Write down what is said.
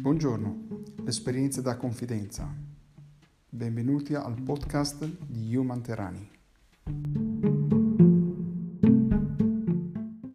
Buongiorno, l'esperienza da confidenza. Benvenuti al podcast di Human Terrani.